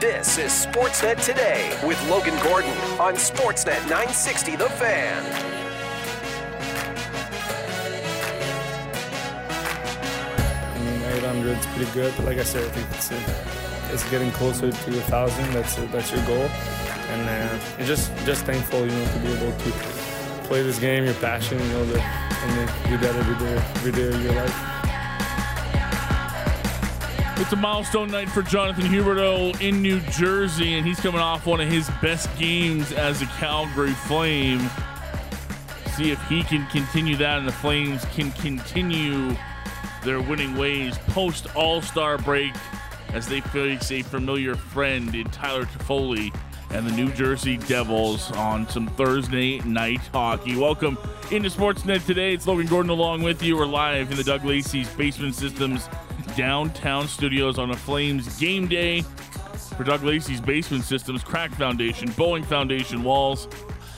This is Sportsnet Today with Logan Gordon on Sportsnet 960 The Fan. I mean, 800 is pretty good. But like I said, I think it's, uh, it's getting closer to a thousand. That's uh, that's your goal, and uh, just just thankful, you know, to be able to play this game. Your passion, you know, the, and then do that every day, every day of your life. It's a milestone night for Jonathan Huberdeau in New Jersey, and he's coming off one of his best games as a Calgary Flame. See if he can continue that, and the Flames can continue their winning ways post All Star break as they face a familiar friend in Tyler Toffoli and the New Jersey Devils on some Thursday night hockey. Welcome into Sportsnet today. It's Logan Gordon along with you. We're live in the Doug Lacey's Basement Systems downtown studios on a Flames game day for Doug Lacey's Basement Systems, Crack Foundation, bowing Foundation walls.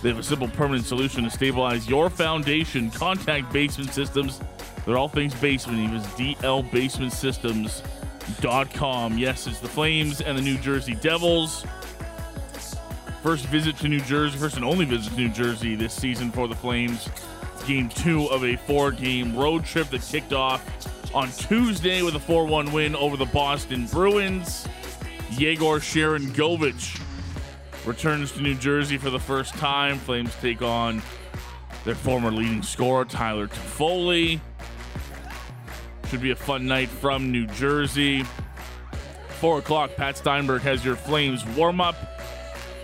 They have a simple permanent solution to stabilize your foundation. Contact Basement Systems. They're all things basement. Was dlbasementsystems.com. Yes, it's the Flames and the New Jersey Devils. First visit to New Jersey, first and only visit to New Jersey this season for the Flames. Game two of a four game road trip that kicked off on Tuesday with a 4 1 win over the Boston Bruins. Yegor Sharangovich returns to New Jersey for the first time. Flames take on their former leading scorer, Tyler Toffoli. Should be a fun night from New Jersey. 4 o'clock, Pat Steinberg has your Flames warm up.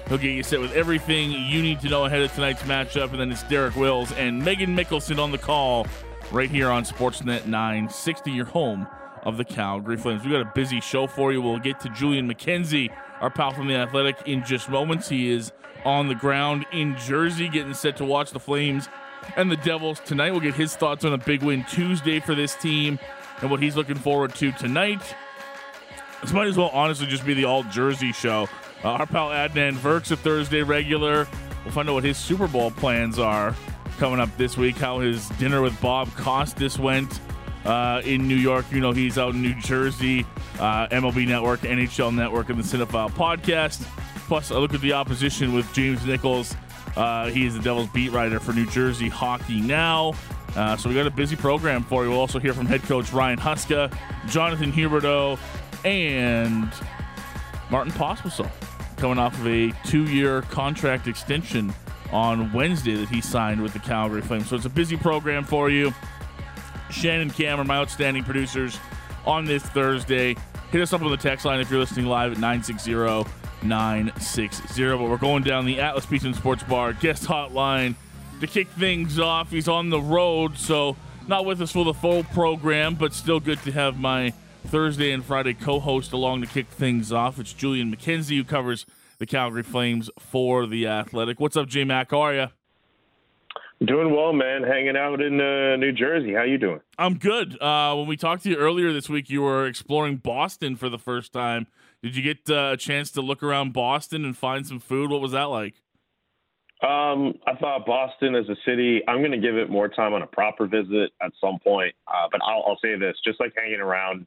He'll get you set with everything you need to know ahead of tonight's matchup. And then it's Derek Wills and Megan Mickelson on the call right here on Sportsnet 960, your home of the Calgary Flames. We've got a busy show for you. We'll get to Julian McKenzie, our pal from the Athletic, in just moments. He is on the ground in Jersey, getting set to watch the Flames and the Devils tonight. We'll get his thoughts on a big win Tuesday for this team and what he's looking forward to tonight. This might as well honestly just be the all Jersey show. Uh, our pal Adnan Virk's a Thursday regular. We'll find out what his Super Bowl plans are coming up this week. How his dinner with Bob Costas went uh, in New York. You know, he's out in New Jersey. Uh, MLB Network, NHL Network, and the Cinephile podcast. Plus, I look at the opposition with James Nichols. Uh, he is the Devils beat writer for New Jersey Hockey Now. Uh, so we got a busy program for you. We'll also hear from head coach Ryan Huska, Jonathan Huberdeau, and Martin Pospisil coming off of a two-year contract extension on Wednesday that he signed with the Calgary Flames. So it's a busy program for you. Shannon Cameron, my outstanding producers on this Thursday. Hit us up on the text line if you're listening live at 960 960. But we're going down the Atlas Pizza and Sports Bar guest hotline to kick things off. He's on the road, so not with us for the full program, but still good to have my Thursday and Friday co host along to kick things off. It's Julian McKenzie, who covers the Calgary Flames for the Athletic. What's up, J Mac? How are you? Doing well, man. Hanging out in uh, New Jersey. How you doing? I'm good. Uh, when we talked to you earlier this week, you were exploring Boston for the first time. Did you get uh, a chance to look around Boston and find some food? What was that like? Um, I thought Boston as a city. I'm going to give it more time on a proper visit at some point. Uh, but I'll, I'll, say this: just like hanging around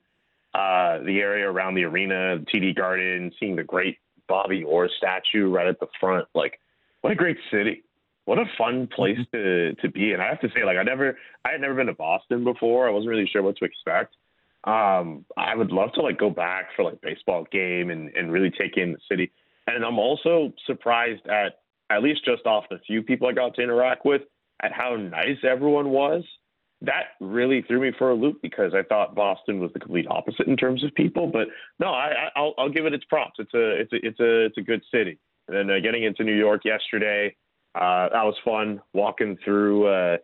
uh, the area around the arena, the TD Garden, seeing the great Bobby Orr statue right at the front. Like, what a great city. What a fun place to to be. And I have to say, like, I never, I had never been to Boston before. I wasn't really sure what to expect. Um, I would love to like go back for like baseball game and and really take in the city. And I'm also surprised at at least just off the few people I got to interact with at how nice everyone was that really threw me for a loop because I thought Boston was the complete opposite in terms of people. But no, I, will I'll give it its props. It's a it's a it's a it's a good city. And then uh, getting into New York yesterday, uh, that was fun. Walking through uh,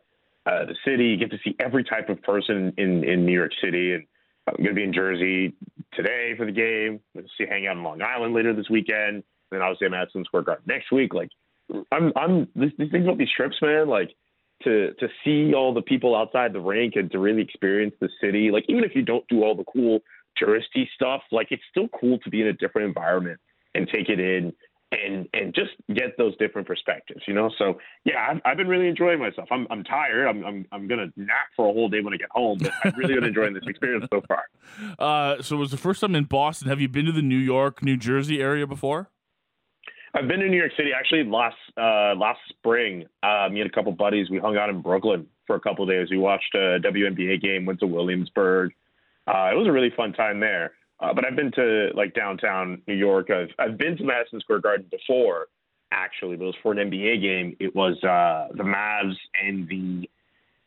uh, the city, you get to see every type of person in in New York City. And I'm going to be in Jersey today for the game. We'll see hang out in Long Island later this weekend. And then obviously I'm at Madison Square Garden next week. Like I'm I'm these, these things about these trips, man. Like to to see all the people outside the rink and to really experience the city. Like even if you don't do all the cool touristy stuff, like it's still cool to be in a different environment and take it in and and just get those different perspectives, you know. So yeah, I've, I've been really enjoying myself. I'm I'm tired. I'm I'm I'm gonna nap for a whole day when I get home, but I've really been enjoying this experience so far. Uh, so it was the first time in Boston. Have you been to the New York, New Jersey area before? I've been to New York City actually last uh, last spring. Uh, me and a couple buddies, we hung out in Brooklyn for a couple days. We watched a WNBA game, went to Williamsburg. Uh, it was a really fun time there. Uh, but I've been to like downtown New York. I've I've been to Madison Square Garden before, actually, but it was for an NBA game. It was uh, the Mavs and the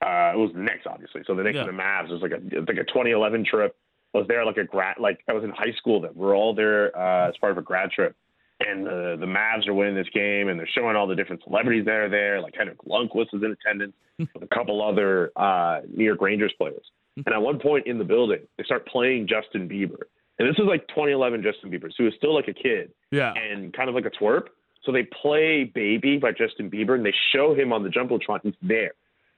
uh, it was the Knicks, obviously. So the Knicks yeah. and the Mavs. It was like a like a 2011 trip. I was there like a grad, like I was in high school then. We are all there uh, as part of a grad trip and the the Mavs are winning this game, and they're showing all the different celebrities that are there. Like Henrik Lundqvist is in attendance with a couple other uh, New York Rangers players. And at one point in the building, they start playing Justin Bieber, and this is like 2011 Justin Bieber, so he was still like a kid, yeah, and kind of like a twerp. So they play "Baby" by Justin Bieber, and they show him on the jumbotron. He's there.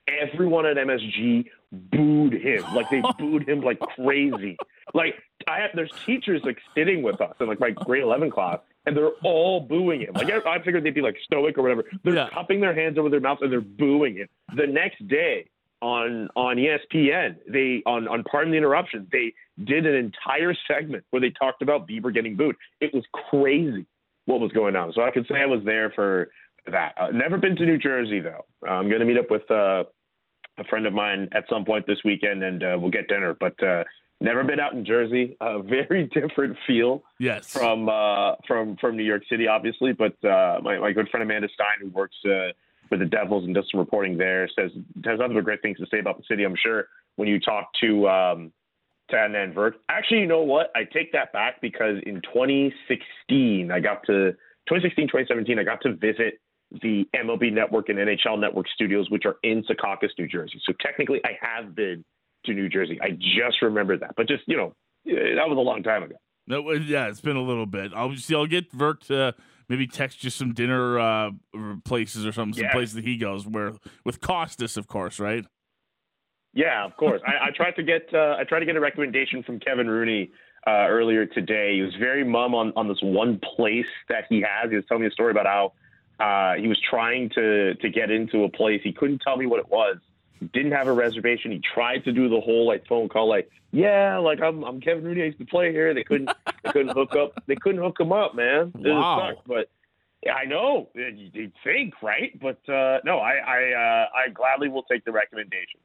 Everyone at MSG booed him, like they booed him like crazy. Like I have, there's teachers like sitting with us in like my grade 11 class, and they're all booing him. Like I, figured they'd be like stoic or whatever. They're yeah. cupping their hands over their mouths and they're booing him. The next day on on ESPN, they on on Pardon the Interruption, they did an entire segment where they talked about Bieber getting booed. It was crazy what was going on. So I could say I was there for that. Uh, never been to New Jersey though. Uh, I'm going to meet up with uh, a friend of mine at some point this weekend, and uh, we'll get dinner. But uh, Never been out in Jersey. A very different feel. Yes. From uh, from from New York City, obviously, but uh, my my good friend Amanda Stein, who works uh, with the Devils and does some reporting there, says has nothing but great things to say about the city. I'm sure when you talk to um, to Adnan Virk. Actually, you know what? I take that back because in 2016, I got to 2016, 2017, I got to visit the MLB Network and NHL Network studios, which are in Secaucus, New Jersey. So technically, I have been to New Jersey. I just remembered that, but just you know, that was a long time ago. No, yeah, it's been a little bit. I'll see. I'll get Virk to maybe text you some dinner uh, places or something, some yeah. places that he goes where with Costas, of course, right? Yeah, of course. I, I, tried to get uh, I tried to get a recommendation from Kevin Rooney uh, earlier today. He was very mum on on this one place that he has. He was telling me a story about how uh, he was trying to to get into a place. He couldn't tell me what it was didn't have a reservation. He tried to do the whole like phone call, like, yeah, like I'm I'm Kevin Rooney. I used to play here. They couldn't they couldn't hook up. They couldn't hook him up, man. It wow. Sucked, but yeah, I know you'd think, right? But uh, no, I I uh, I gladly will take the recommendation.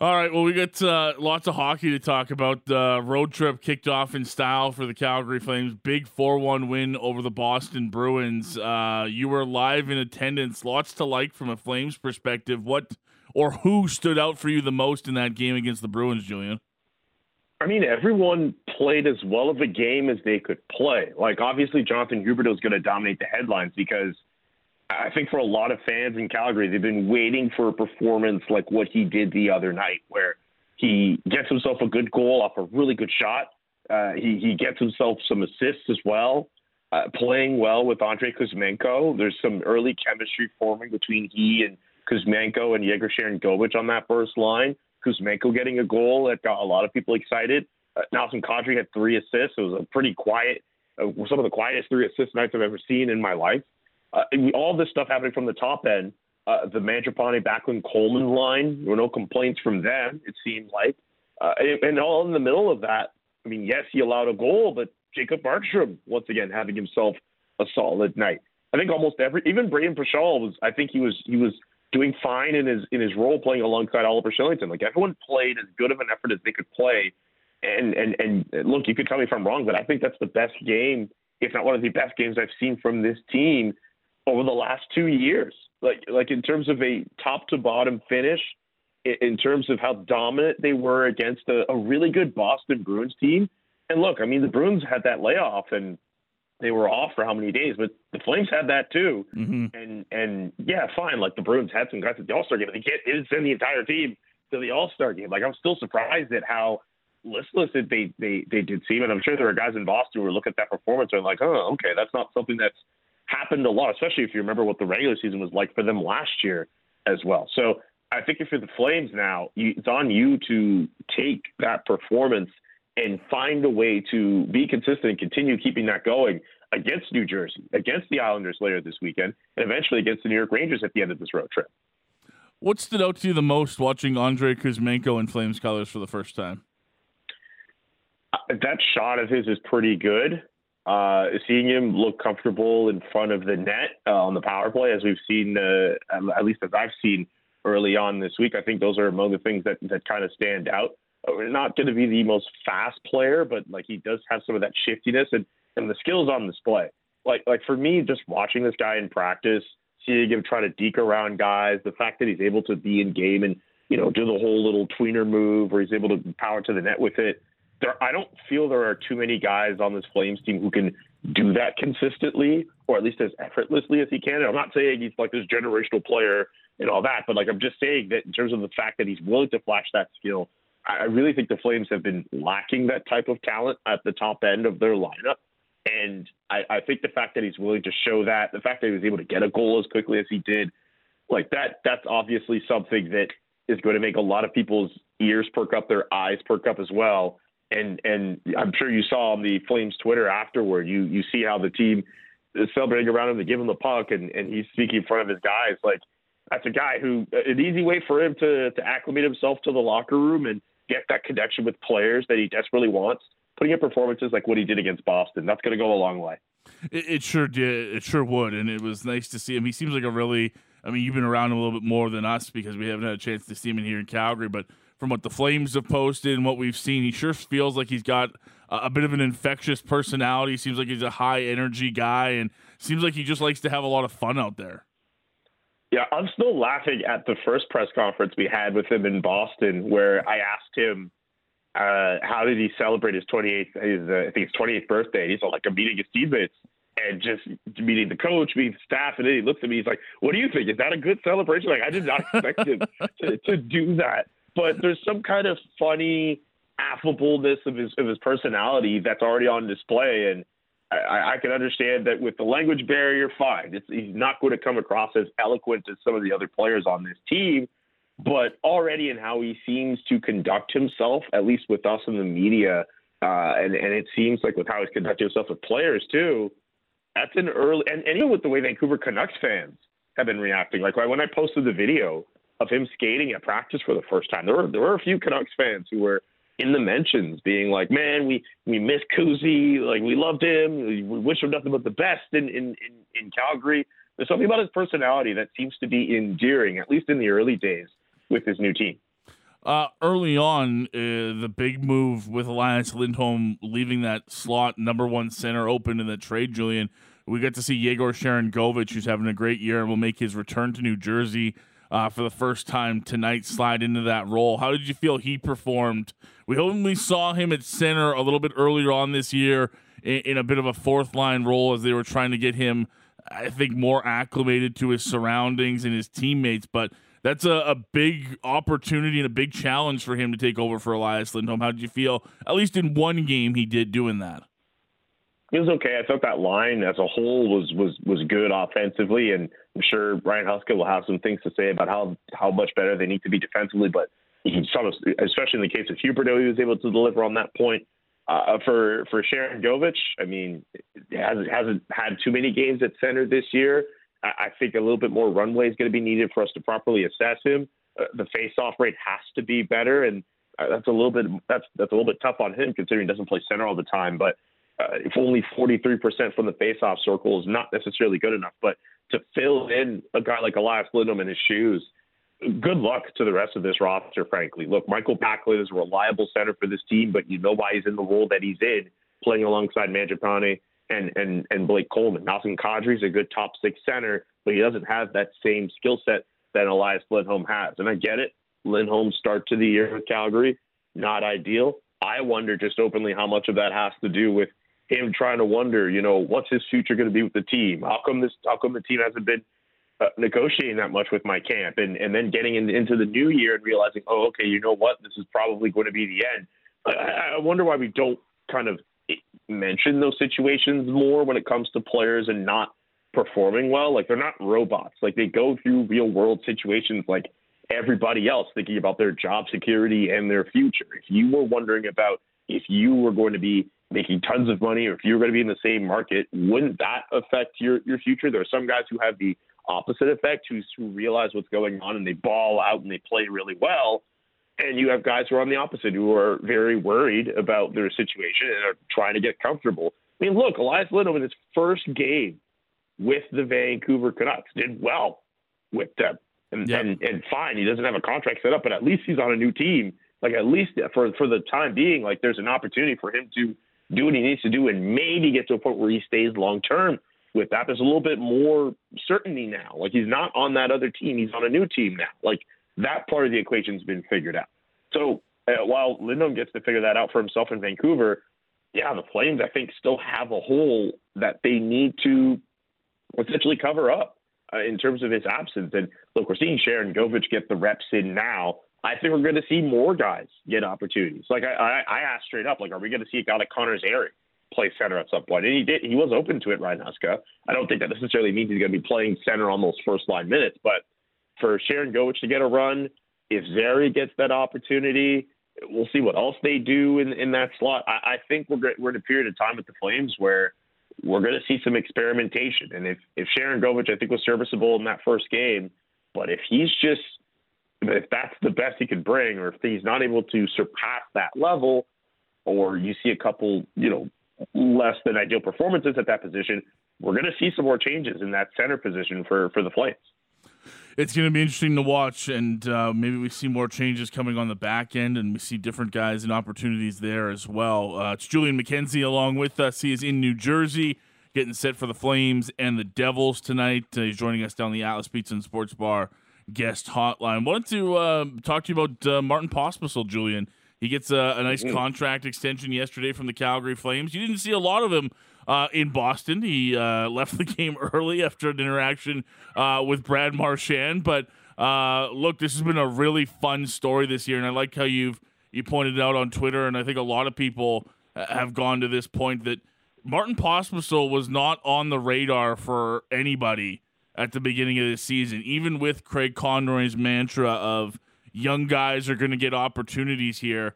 All right. Well, we got uh, lots of hockey to talk about. The uh, road trip kicked off in style for the Calgary Flames. Big 4 1 win over the Boston Bruins. Uh, you were live in attendance. Lots to like from a Flames perspective. What or who stood out for you the most in that game against the Bruins, Julian? I mean, everyone played as well of a game as they could play. Like, obviously, Jonathan Huberdeau is going to dominate the headlines because I think for a lot of fans in Calgary, they've been waiting for a performance like what he did the other night, where he gets himself a good goal off a really good shot. Uh, he, he gets himself some assists as well, uh, playing well with Andrei Kuzmenko. There's some early chemistry forming between he and Kuzmenko and Yegor Sharangovich on that first line. Kuzmenko getting a goal that got a lot of people excited. Uh, Nazem Kadri had three assists. It was a pretty quiet, uh, some of the quietest three assist nights I've ever seen in my life. Uh, all this stuff happening from the top end. Uh, the Mangiapane, Backlund, Coleman line, there were no complaints from them, it seemed like. Uh, and, and all in the middle of that, I mean, yes, he allowed a goal, but Jacob Markstrom, once again, having himself a solid night. I think almost every, even Brayden Pachal was, I think he was, he was doing fine in his in his role playing alongside Oliver Shillington. Like everyone played as good of an effort as they could play. And and and look, you could tell me if I'm wrong, but I think that's the best game, if not one of the best games I've seen from this team over the last two years. Like like in terms of a top to bottom finish, in terms of how dominant they were against a, a really good Boston Bruins team. And look, I mean, the Bruins had that layoff, and they were off for how many days, but the Flames had that too. Mm-hmm. And and yeah, fine. Like the Bruins had some guys at the All Star game, but they can't didn't send the entire team to the All Star game. Like I'm still surprised at how listless it they they they did seem. And I'm sure there are guys in Boston who look at that performance and like, oh, okay, that's not something that's happened a lot, especially if you remember what the regular season was like for them last year as well. So I think if you're the Flames now, you, it's on you to take that performance and find a way to be consistent and continue keeping that going against New Jersey, against the Islanders later this weekend, and eventually against the New York Rangers at the end of this road trip. What stood out to you the most watching Andrei Kuzmenko in Flames colors for the first time? Uh, that shot of his is pretty good. Uh, seeing him look comfortable in front of the net uh, on the power play, as we've seen, uh, at least as I've seen early on this week, I think those are among the things that, that kind of stand out. Uh, not going to be the most fast player, but like he does have some of that shiftiness and, and the skills on display. Like like for me, just watching this guy in practice, seeing him try to deke around guys, the fact that he's able to be in game and you know do the whole little tweener move where he's able to power to the net with it. There, I don't feel there are too many guys on this Flames team who can do that consistently, or at least as effortlessly as he can. And I'm not saying he's like this generational player and all that, but like I'm just saying that in terms of the fact that he's willing to flash that skill, I really think the Flames have been lacking that type of talent at the top end of their lineup. And I, I think the fact that he's willing to show that, the fact that he was able to get a goal as quickly as he did, like that, that's obviously something that is going to make a lot of people's ears perk up, their eyes perk up as well. And and I'm sure you saw on the Flames Twitter afterward, you you see how the team is celebrating around him They give him the puck, and and he's speaking in front of his guys. Like that's a guy who an easy way for him to to acclimate himself to the locker room and get that connection with players that he desperately wants. Putting up performances like what he did against Boston, that's going to go a long way. It, it, sure did. It sure would, and it was nice to see him. He seems like a really. I mean, you've been around him a little bit more than us because we haven't had a chance to see him in here in Calgary. But from what the Flames have posted and what we've seen, he sure feels like he's got a, a bit of an infectious personality. Seems like he's a high energy guy, and seems like he just likes to have a lot of fun out there. Yeah, I'm still laughing at the first press conference we had with him in Boston, where I asked him uh, how did he celebrate his 28th, his uh, I think his 28th birthday. He's all like, I'm meeting his teammates and just meeting the coach, meeting the staff, and then he looks at me. He's like, "What do you think? Is that a good celebration?" Like, I did not expect him to, to do that, but there's some kind of funny affableness of his of his personality that's already on display, and I, I can understand that with the language barrier, fine. It's, he's not going to come across as eloquent as some of the other players on this team, but already in how he seems to conduct himself, at least with us in the media, uh, and, and it seems like with how he's conducting himself with players too, that's an early, and, and even with the way Vancouver Canucks fans have been reacting. Like when I posted the video of him skating at practice for the first time, there were there were a few Canucks fans who were in the mentions, being like, "Man, we we miss Kuzi. Like we loved him. We wish him nothing but the best in in in, in Calgary." There's something about his personality that seems to be endearing, at least in the early days, with his new team. Uh, early on, uh, the big move with Elias Lindholm leaving that slot number one center open in the trade, Julian. We got to see Yegor Sharon Sharangovich, who's having a great year and will make his return to New Jersey uh, for the first time tonight, slide into that role. How did you feel he performed? We only saw him at center a little bit earlier on this year in, in a bit of a fourth line role as they were trying to get him, I think, more acclimated to his surroundings and his teammates. But that's a, a big opportunity and a big challenge for him to take over for Elias Lindholm. How did you feel, at least in one game, he did doing that? It was okay. I thought that line as a whole was was was good offensively, and I'm sure Ryan Huska will have some things to say about how how much better they need to be defensively. But he saw, especially in the case of Huberdeau, he was able to deliver on that point. Uh, for for Sharangovich, I mean, hasn't hasn't had too many games at center this year. I, I think a little bit more runway is going to be needed for us to properly assess him. Uh, the face-off rate has to be better, and uh, that's a little bit that's that's a little bit tough on him considering he doesn't play center all the time. But uh, if only 43% from the faceoff circle is not necessarily good enough, but to fill in a guy like Elias Lindholm in his shoes, good luck to the rest of this roster, frankly. Look, Michael Backlund is a reliable center for this team, but you know why he's in the role that he's in, playing alongside Mangiapane and, and, and Blake Coleman. Nazem Kadri is a good top six center, but he doesn't have that same skill set that Elias Lindholm has. And I get it. Lindholm's start to the year with Calgary, not ideal. I wonder just openly how much of that has to do with him trying to wonder, you know, what's his future going to be with the team? How come this? How come the team hasn't been uh, negotiating that much with my Camp? And and then getting in, into the new year and realizing, oh, okay, you know what? This is probably going to be the end. I, I wonder why we don't kind of mention those situations more when it comes to players and not performing well. Like they're not robots. Like they go through real world situations like everybody else, thinking about their job security and their future. If you were wondering about if you were going to be making tons of money or if you were going to be in the same market, wouldn't that affect your, your future? There are some guys who have the opposite effect who, who realize what's going on and they ball out and they play really well. And you have guys who are on the opposite who are very worried about their situation and are trying to get comfortable. I mean, look, Elias Lindholm in his first game with the Vancouver Canucks did well with them. And, yep. and and fine, he doesn't have a contract set up, but at least he's on a new team. Like at least for for the time being, like there's an opportunity for him to do what he needs to do and maybe get to a point where he stays long term with that. There's a little bit more certainty now. Like he's not on that other team; he's on a new team now. Like that part of the equation's been figured out. So uh, while Lindholm gets to figure that out for himself in Vancouver, yeah, the Flames I think still have a hole that they need to essentially cover up uh, in terms of his absence. And look, we're seeing Sharangovich get the reps in now. I think we're going to see more guys get opportunities. Like I, I, I asked straight up, like, are we going to see a guy like Connor Zary play center at some point? And he did. He was open to it, Ryan Huska. I don't think that necessarily means he's going to be playing center on those first line minutes, but for Sharangovich to get a run, if Zary gets that opportunity, we'll see what else they do in in that slot. I, I think we're we're in a period of time with the Flames where we're going to see some experimentation. And if if Sharangovich, I think, was serviceable in that first game, but if he's just if that's the best he could bring, or if he's not able to surpass that level, or you see a couple, you know, less than ideal performances at that position, we're going to see some more changes in that center position for for the Flames it's going to be interesting to watch, and uh, maybe we see more changes coming on the back end, and we see different guys and opportunities there as well. Uh, it's Julian McKenzie along with us. He is in New Jersey, getting set for the Flames and the Devils tonight. Uh, he's joining us down the Atlas Pizza and Sports Bar guest hotline. Wanted to uh, talk to you about uh, Martin Pospisil, Julian. He gets a, a nice mm-hmm. contract extension yesterday from the Calgary Flames. You didn't see a lot of him uh, in Boston. He uh, left the game early after an interaction uh, with Brad Marchand. But uh, look, this has been a really fun story this year, and I like how you've you pointed it out on Twitter, and I think a lot of people have gone to this point that Martin Pospisil was not on the radar for anybody at the beginning of the season, even with Craig Conroy's mantra of young guys are going to get opportunities here.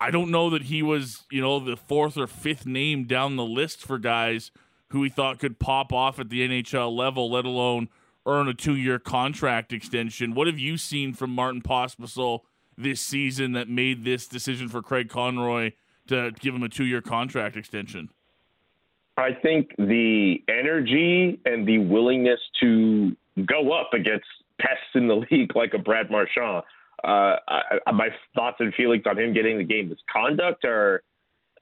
I don't know that he was, you know, the fourth or fifth name down the list for guys who he thought could pop off at the NHL level, let alone earn a two-year contract extension. What have you seen from Martin Pospisil this season that made this decision for Craig Conroy to give him a two-year contract extension? I think the energy and the willingness to go up against pests in the league like a Brad Marchand uh, I, my thoughts and feelings on him getting the game misconduct are,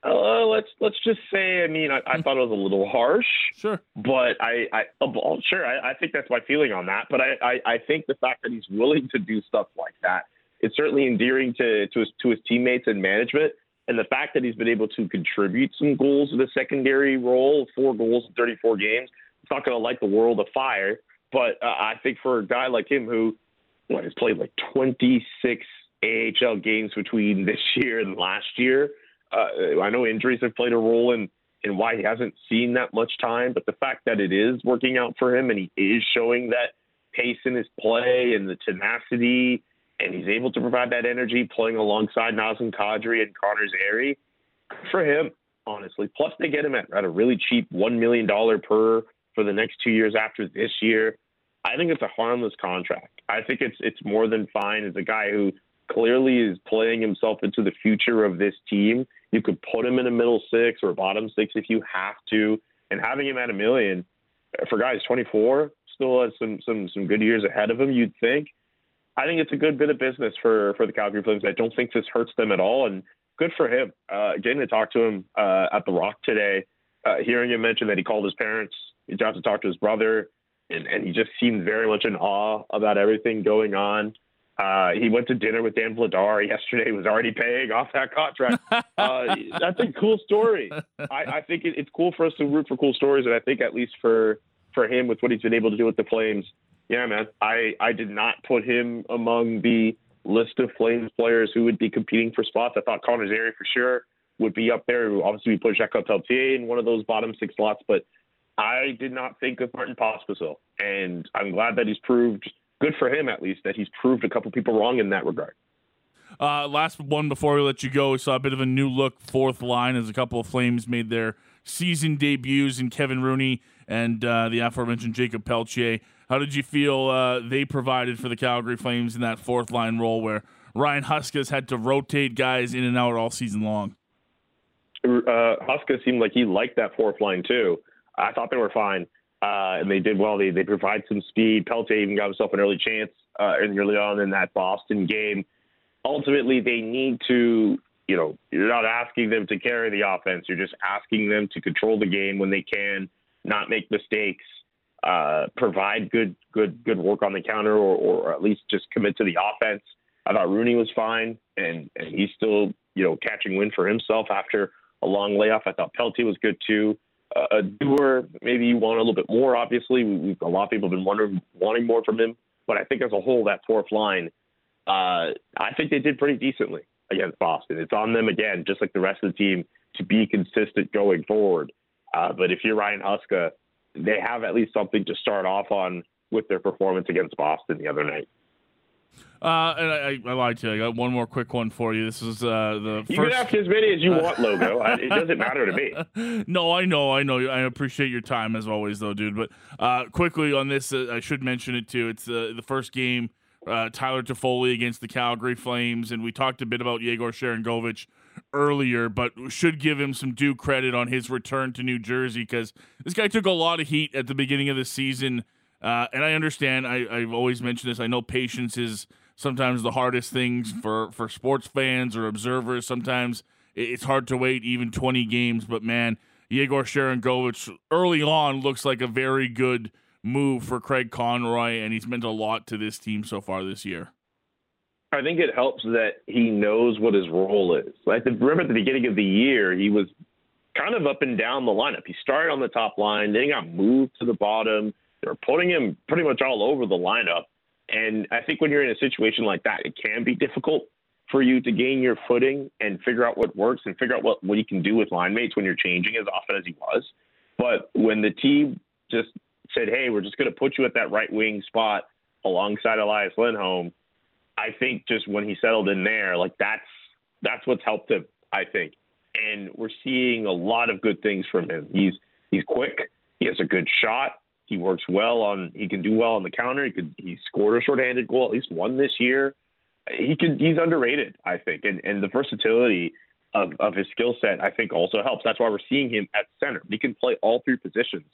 uh, let's let's just say, I mean, I, I, thought it was a little harsh. Sure. But I, I oh, sure, I, I, think that's my feeling on that. But I, I, I, think the fact that he's willing to do stuff like that, it's certainly endearing to to his to his teammates and management. And the fact that he's been able to contribute some goals in a secondary role, four goals in 34 games, it's not going to light the world afire. But uh, I think for a guy like him who what has played like 26 AHL games between this year and last year. Uh, I know injuries have played a role in in why he hasn't seen that much time, but the fact that it is working out for him and he is showing that pace in his play and the tenacity, and he's able to provide that energy playing alongside Nazem Kadri and Connor Zary, for him, honestly. Plus, they get him at, at a really cheap $1 million per for the next two years after this year. I think it's a harmless contract. I think it's it's more than fine. As a guy who clearly is playing himself into the future of this team. You could put him in a middle six or bottom six if you have to, and having him at a million for guys 24 still has some some some good years ahead of him. You'd think. I think it's a good bit of business for for the Calgary Flames. I don't think this hurts them at all, and good for him. Uh, getting to talk to him uh, at the Rock today, uh, hearing him mention that he called his parents, he got to talk to his brother and, and he just seemed very much in awe about everything going on. Uh, he went to dinner with Dan Vladar yesterday. Was already paying off that contract. Uh, that's a cool story. I, I think it, it's cool for us to root for cool stories, and I think at least for for him with what he's been able to do with the Flames, yeah, man. I I did not put him among the list of Flames players who would be competing for spots. I thought Connor Zary for sure would be up there. Obviously, we put Jakob Pelletier in one of those bottom six slots, but I did not think of Martin Pospisil, and I'm glad that he's proved good for him at least that he's proved a couple people wrong in that regard. Uh, last one before we let you go, we saw a bit of a new look fourth line as a couple of Flames made their season debuts in Kevin Rooney and uh, the aforementioned Jakob Pelletier. How did you feel uh, they provided for the Calgary Flames in that fourth line role where Ryan Huska's had to rotate guys in and out all season long? Uh, Huska seemed like he liked that fourth line too. I thought they were fine, uh, and they did well. They they provide some speed. Pelletier even got himself an early chance uh, early on in that Boston game. Ultimately, they need to. You know, you're not asking them to carry the offense. You're just asking them to control the game when they can, not make mistakes, uh, provide good, good, good work on the counter, or, or at least just commit to the offense. I thought Rooney was fine, and and he's still you know catching wind for himself after a long layoff. I thought Pelletier was good too. Uh, a doer, maybe you want a little bit more. Obviously, we, a lot of people have been wondering, wanting more from him. But I think as a whole, that fourth line, uh, I think they did pretty decently against Boston. It's on them again, just like the rest of the team, to be consistent going forward. Uh, but if you're Ryan Huska, they have at least something to start off on with their performance against Boston the other night. Uh, and I, I, lied to you. I got one more quick one for you. This is uh, the you first... can ask as many as you want, logo. it doesn't matter to me. No, I know, I know. I appreciate your time as always, though, dude. But uh, quickly on this, uh, I should mention it too. It's uh, the first game. Uh, Tyler Toffoli against the Calgary Flames, and we talked a bit about Yegor Sharangovich earlier, but should give him some due credit on his return to New Jersey because this guy took a lot of heat at the beginning of the season. Uh, and I understand. I, I've always mentioned this. I know patience is sometimes the hardest things for for sports fans or observers. Sometimes it's hard to wait even 20 games, but man, Yegor Sharangovich early on looks like a very good move for Craig Conroy, and he's meant a lot to this team so far this year. I think it helps that he knows what his role is. Like remember at the beginning of the year, he was kind of up and down the lineup. He started on the top line, then he got moved to the bottom. They were putting him pretty much all over the lineup. And I think when you're in a situation like that, it can be difficult for you to gain your footing and figure out what works and figure out what, what you can do with line mates when you're changing as often as he was. But when the team just said, hey, we're just going to put you at that right wing spot alongside Elias Lindholm, I think just when he settled in there, like that's that's what's helped him, I think. And we're seeing a lot of good things from him. He's he's quick. He has a good shot. He works well on. He can do well on the counter. He could. He scored a shorthanded goal, at least one this year. He could. He's underrated, I think, and and the versatility of of his skill set, I think, also helps. That's why we're seeing him at center. He can play all three positions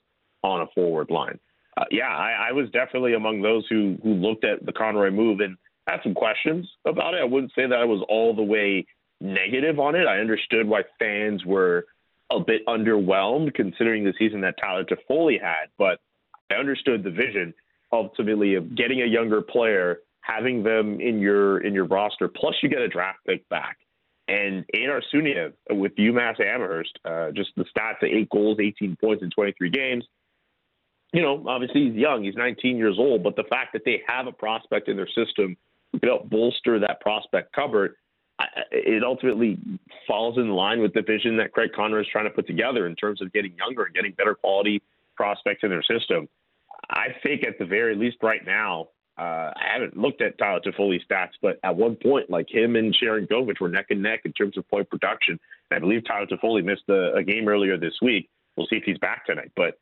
on a forward line. Uh, yeah, I, I was definitely among those who who looked at the Conroy move and had some questions about it. I wouldn't say that I was all the way negative on it. I understood why fans were a bit underwhelmed considering the season that Tyler Toffoli had, but I understood the vision ultimately of getting a younger player, having them in your in your roster, plus you get a draft pick back. And Aydar Suniev with UMass Amherst, uh, just the stats: of eight goals, 18 points in 23 games. You know, obviously he's young; he's 19 years old. But the fact that they have a prospect in their system can help bolster that prospect cupboard, it ultimately falls in line with the vision that Craig Conroy is trying to put together in terms of getting younger and getting better quality prospects in their system. I think at the very least right now, uh, I haven't looked at Tyler Toffoli's stats, but at one point, like him and Sharangovich were neck and neck in terms of point production. And I believe Tyler Toffoli missed a, a, game earlier this week. We'll see if he's back tonight. But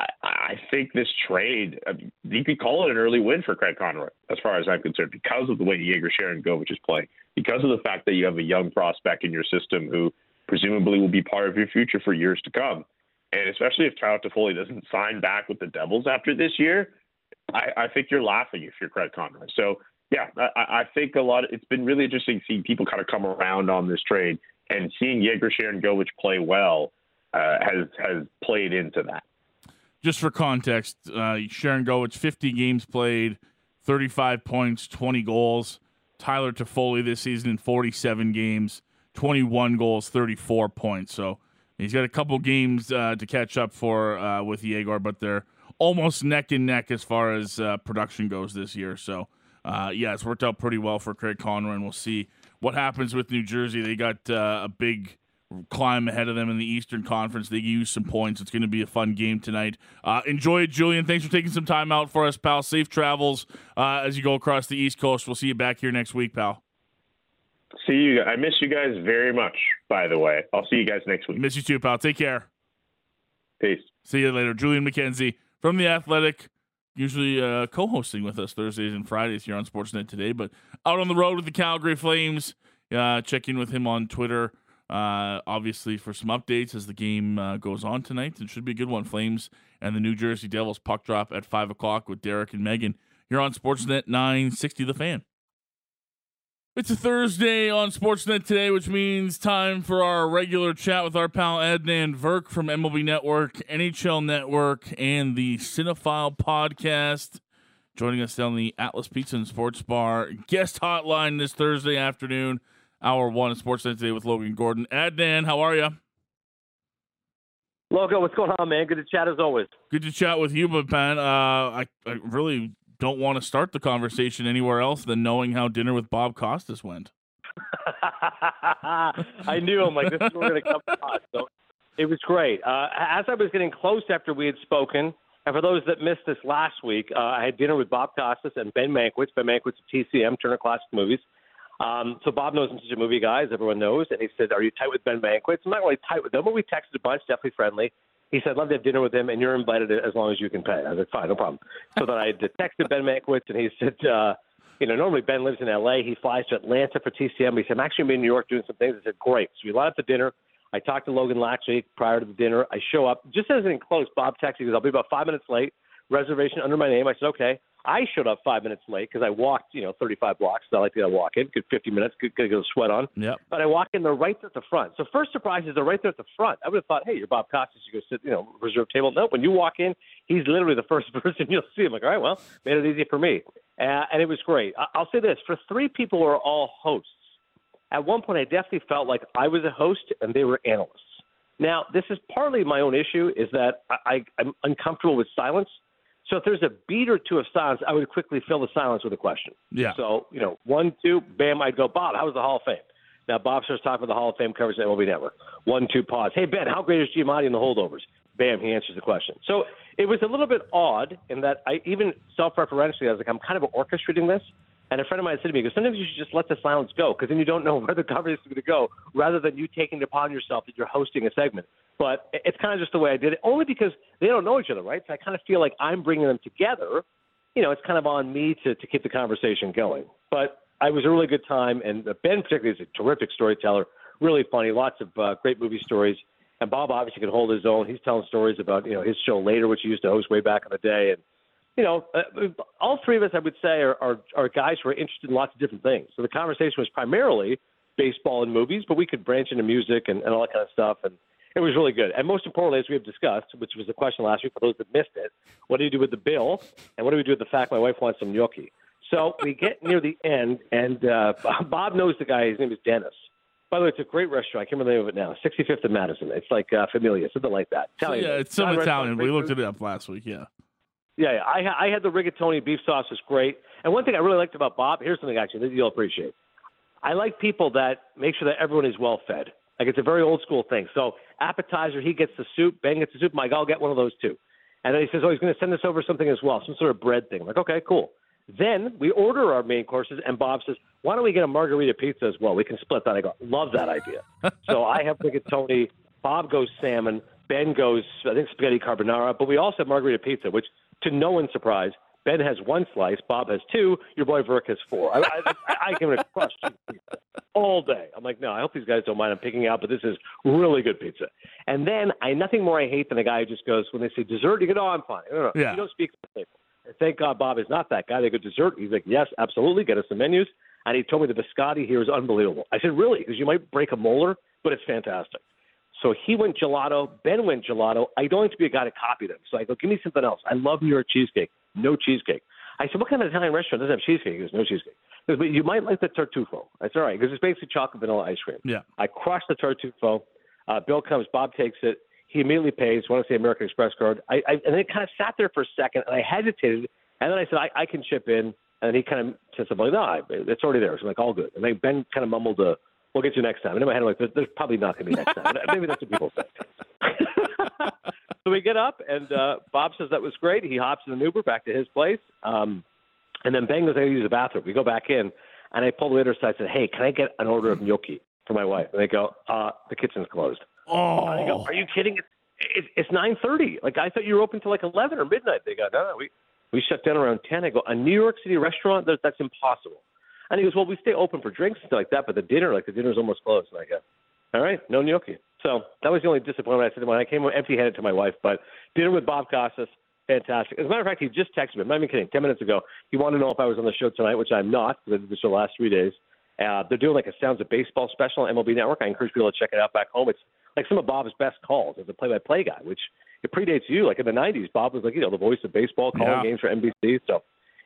I, I think this trade, I mean, you could call it an early win for Craig Conroy, as far as I'm concerned, because of the way Yegor Sharangovich is playing, because of the fact that you have a young prospect in your system who presumably will be part of your future for years to come. And especially if Tyler Toffoli doesn't sign back with the Devils after this year, I, I think you're laughing if you're Craig Conroy. So yeah, I, I think a lot. Of, it's been really interesting seeing people kind of come around on this trade and seeing Yegor Sharon Sharangovich play well uh, has has played into that. Just for context, uh, Sharangovich 50 games played, 35 points, 20 goals. Tyler Toffoli this season in 47 games, 21 goals, 34 points. So He's got a couple games uh, to catch up for uh, with Yegor, but they're almost neck and neck as far as uh, production goes this year. So, uh, yeah, it's worked out pretty well for Craig Conroy, and we'll see what happens with New Jersey. They got uh, a big climb ahead of them in the Eastern Conference. They use some points. It's going to be a fun game tonight. Uh, enjoy it, Julian. Thanks for taking some time out for us, pal. Safe travels as you go across the East Coast. We'll see you back here next week, pal. See you. I miss you guys very much. By the way, I'll see you guys next week. Miss you too, pal. Take care. Peace. See you later, Julian McKenzie from the Athletic. Usually uh, co-hosting with us Thursdays and Fridays here on Sportsnet today, but out on the road with the Calgary Flames. Uh, check in with him on Twitter, uh, obviously for some updates as the game uh, goes on tonight. It should be a good one. Flames and the New Jersey Devils puck drop at five o'clock with Derek and Megan here on Sportsnet 960 The Fan. It's a Thursday on Sportsnet today, which means time for our regular chat with our pal Adnan Virk from MLB Network, NHL Network, and the Cinephile Podcast. Joining us down the Atlas Pizza and Sports Bar guest hotline this Thursday afternoon, hour one of Sportsnet today with Logan Gordon. Adnan, how are you? Logan, what's going on, man? Good to chat as always. Good to chat with you, but man, uh, I, I really don't want to start the conversation anywhere else than knowing how dinner with Bob Costas went. I knew I'm like this is going to come to So it was great. Uh, as I was getting close after we had spoken, and for those that missed this last week, uh, I had dinner with Bob Costas and Ben Mankiewicz. Ben Mankiewicz of TCM, Turner Classic Movies. Um, so Bob knows I'm such a movie guy, as everyone knows, and he said, "Are you tight with Ben Mankiewicz?" I'm not really tight with him, but we texted a bunch, definitely friendly he said, I'd love to have dinner with him, and you're invited as long as you can pay. I said, fine, no problem. So then I texted Ben Mankiewicz, and he said, uh, you know, normally Ben lives in L.A. He flies to Atlanta for TCM. He said, I'm actually in New York doing some things. I said, great. So we line up the dinner. I talked to Logan week prior to the dinner. I show up. Just as in close, Bob texted, he goes, I'll be about five minutes late. Reservation under my name. I said, okay. I showed up five minutes late because I walked, you know, 35 blocks. So I like to walk in, good 50 minutes, good, good, good sweat on. Yep. But I walk in, they're right there at the front. So first surprise is they're right there at the front. I would have thought, hey, you're Bob Costas, you go sit, you know, reserve table. No, when you walk in, he's literally the first person you'll see. I'm like, all right, well, made it easy for me, uh, and it was great. I- I'll say this: for three people who are all hosts, at one point I definitely felt like I was a host and they were analysts. Now, this is partly my own issue, is that I, I, I'm uncomfortable with silence. So if there's a beat or two of silence, I would quickly fill the silence with a question. Yeah. So, you know, one, two, bam, I'd go, Bob, how was the Hall of Fame? Now, Bob starts talking about the Hall of Fame coverage at MLB Network. One, two, pause. Hey, Ben, how great is Giamatti in the holdovers? Bam, he answers the question. So it was a little bit odd in that I even self-referentially, I was like, I'm kind of orchestrating this. And a friend of mine said to me, goes, sometimes you should just let the silence go because then you don't know where the conversation is going to go rather than you taking it upon yourself that you're hosting a segment. But it's kind of just the way I did it, only because they don't know each other, right? So I kind of feel like I'm bringing them together. You know, it's kind of on me to, to keep the conversation going. But I was a really good time, and Ben particularly is a terrific storyteller, really funny, lots of uh, great movie stories. And Bob obviously can hold his own. He's telling stories about you know his show later, which he used to host way back in the day, and you know, uh, all three of us, I would say, are, are, are guys who are interested in lots of different things. So the conversation was primarily baseball and movies, but we could branch into music and, and all that kind of stuff. And it was really good. And most importantly, as we have discussed, which was the question last week for those that missed it, what do you do with the bill? And what do we do with the fact my wife wants some gnocchi? So we get near the end, and uh, Bob knows the guy. His name is Dennis. By the way, it's a great restaurant. I can't remember the name of it now. 65th and Madison. It's like uh, Familia, something like that. Italian. yeah, it's some Italian Italian. We looked it up last week. Yeah. Yeah, yeah. I, I had the rigatoni beef sauce was great. And one thing I really liked about Bob, here's something actually that you'll appreciate. I like people that make sure that everyone is well fed. Like it's a very old school thing. So appetizer, he gets the soup, Ben gets the soup. Mike, I'll get one of those too. And then he says, oh, he's going to send us over something as well, some sort of bread thing. I'm like, okay, cool. Then we order our main courses, and Bob says, why don't we get a margarita pizza as well? We can split that. I go, love that idea. so I have rigatoni. Bob goes salmon. Ben goes, I think, spaghetti carbonara. But we also have margarita pizza, which, to no one's surprise, Ben has one slice, Bob has two, your boy Virk has four. I, I, I, I give it a crush pizza all day. I'm like, no, I hope these guys don't mind I'm picking out, but this is really good pizza. And then I nothing more I hate than a guy who just goes when they say dessert, you go, oh, I'm fine. No, no, Yeah. You don't speak to the thank God Bob is not that guy. They go dessert. He's like, yes, absolutely. Get us some menus. And he told me the biscotti here is unbelievable. I said, really? Because you might break a molar, but it's fantastic. So he went gelato. Ben went gelato. I don't like to be a guy to copy them. So I go, give me something else. I love New York cheesecake. No cheesecake. I said, what kind of Italian restaurant doesn't have cheesecake? He goes, no cheesecake. He goes, but you might like the tartufo. That's all right because it's basically chocolate vanilla ice cream. Yeah. I crushed the tartufo. Uh, Bill comes. Bob takes it. He immediately pays. Want to say American Express card. I, I and then it kind of sat there for a second, and I hesitated, and then I said, I, I can chip in. And he kind of said something like, no, it's already there. So I'm like, all good. And then Ben kind of mumbled, uh, we'll get you next time. And in my head, I'm like, there's, there's probably not going to be next time. Maybe that's what people say. so we get up, and uh, Bob says that was great. He hops in an Uber back to his place. Um, and then Ben goes, I use the bathroom. We go back in. And I pulled the waiter aside and said, "Hey, can I get an order of gnocchi for my wife?" And they go, "Uh, the kitchen's closed." Oh, I go, "Are you kidding? It's it's, it's nine thirty. Like I thought you were open till like eleven or midnight." They go, "No, no, we we shut down around ten. I go, "A New York City restaurant? That, that's impossible." And he goes, "Well, we stay open for drinks and stuff like that, but the dinner, like the dinner's almost closed." And I go, "All right, no gnocchi." So that was the only disappointment I said when I came empty-handed to my wife. But dinner with Bob Costas, fantastic. As a matter of fact, he just texted me. I'm not even kidding. Ten minutes ago, he wanted to know if I was on the show tonight, which I'm not because I did the last three days. Uh, they're doing like a Sounds of Baseball special on MLB Network. I encourage people to check it out back home. It's like some of Bob's best calls as a play-by-play guy, which it predates you. Like in the '90s, Bob was like you know the voice of baseball, calling Yeah. games for NBC. So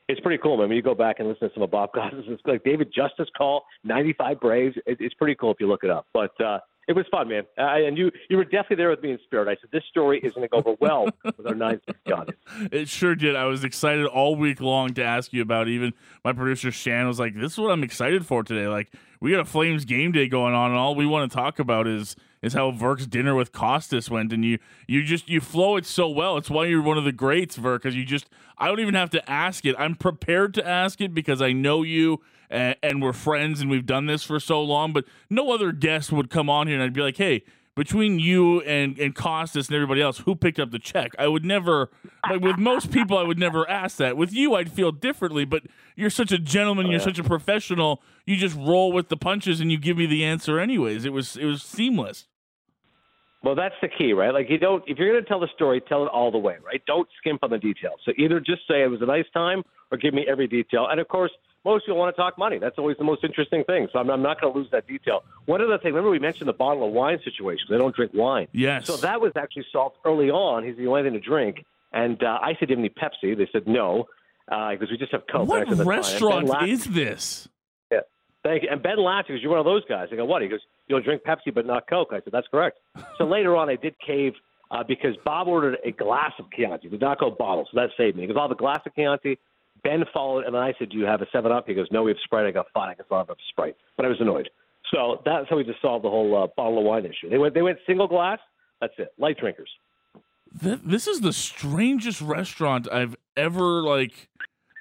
it's pretty cool, man. When you go back and listen to some of Bob Costas, it's like David Justice call, 95 Braves. It, it's pretty cool if you look it up. But uh, it was fun, man. I, and you you were definitely there with me in spirit. I said this story is going to go over well with our 960 audience. It sure did. I was excited all week long to ask you about. it. Even my producer Shan was like, "This is what I'm excited for today. Like, we got a Flames game day going on, and all we want to talk about is is how Virk's dinner with Costas went. And you you just you flow it so well. It's why you're one of the greats, Virk. Because you just I don't even have to ask it. I'm prepared to ask it because I know you and, and we're friends and we've done this for so long. But no other guest would come on here and I'd be like, hey between you and and Costas and everybody else, who picked up the check? I would never like with most people, I would never ask that. With you, I'd feel differently. But you're such a gentleman, you're oh, such a professional. You just roll with the punches and you give me the answer anyways. It was it was seamless. Well, that's the key, right? Like you don't if you're going to tell the story, tell it all the way, right? Don't skimp on the details. So either just say it was a nice time or give me every detail. And of course, most people want to talk money. That's always the most interesting thing. So I'm, I'm not going to lose that detail. One other thing, remember we mentioned the bottle of wine situation. They don't drink wine. Yes. So that was actually solved early on. He's the only thing to drink. And uh, I said, "Do you have any Pepsi?" They said no because we just have Coke. what And said, "That's fine." And restaurant is this? Yeah. Thank you. And Ben laughed because you're one of those guys. I go, what? He goes, you'll drink Pepsi but not Coke. I said, that's correct. so later on, I did cave uh, because Bob ordered a glass of Chianti, did not go bottle. So that saved me. Because goes, I'll have a glass of Chianti. Ben followed, and then I said, do you have a 7 Up? He goes, no, we have Sprite. I go, fine, I guess I'll have a Sprite. But I was annoyed. So that's how we just solved the whole uh, bottle of wine issue. They went, they went single glass. That's it. Light drinkers. Th- this is the strangest restaurant I've ever like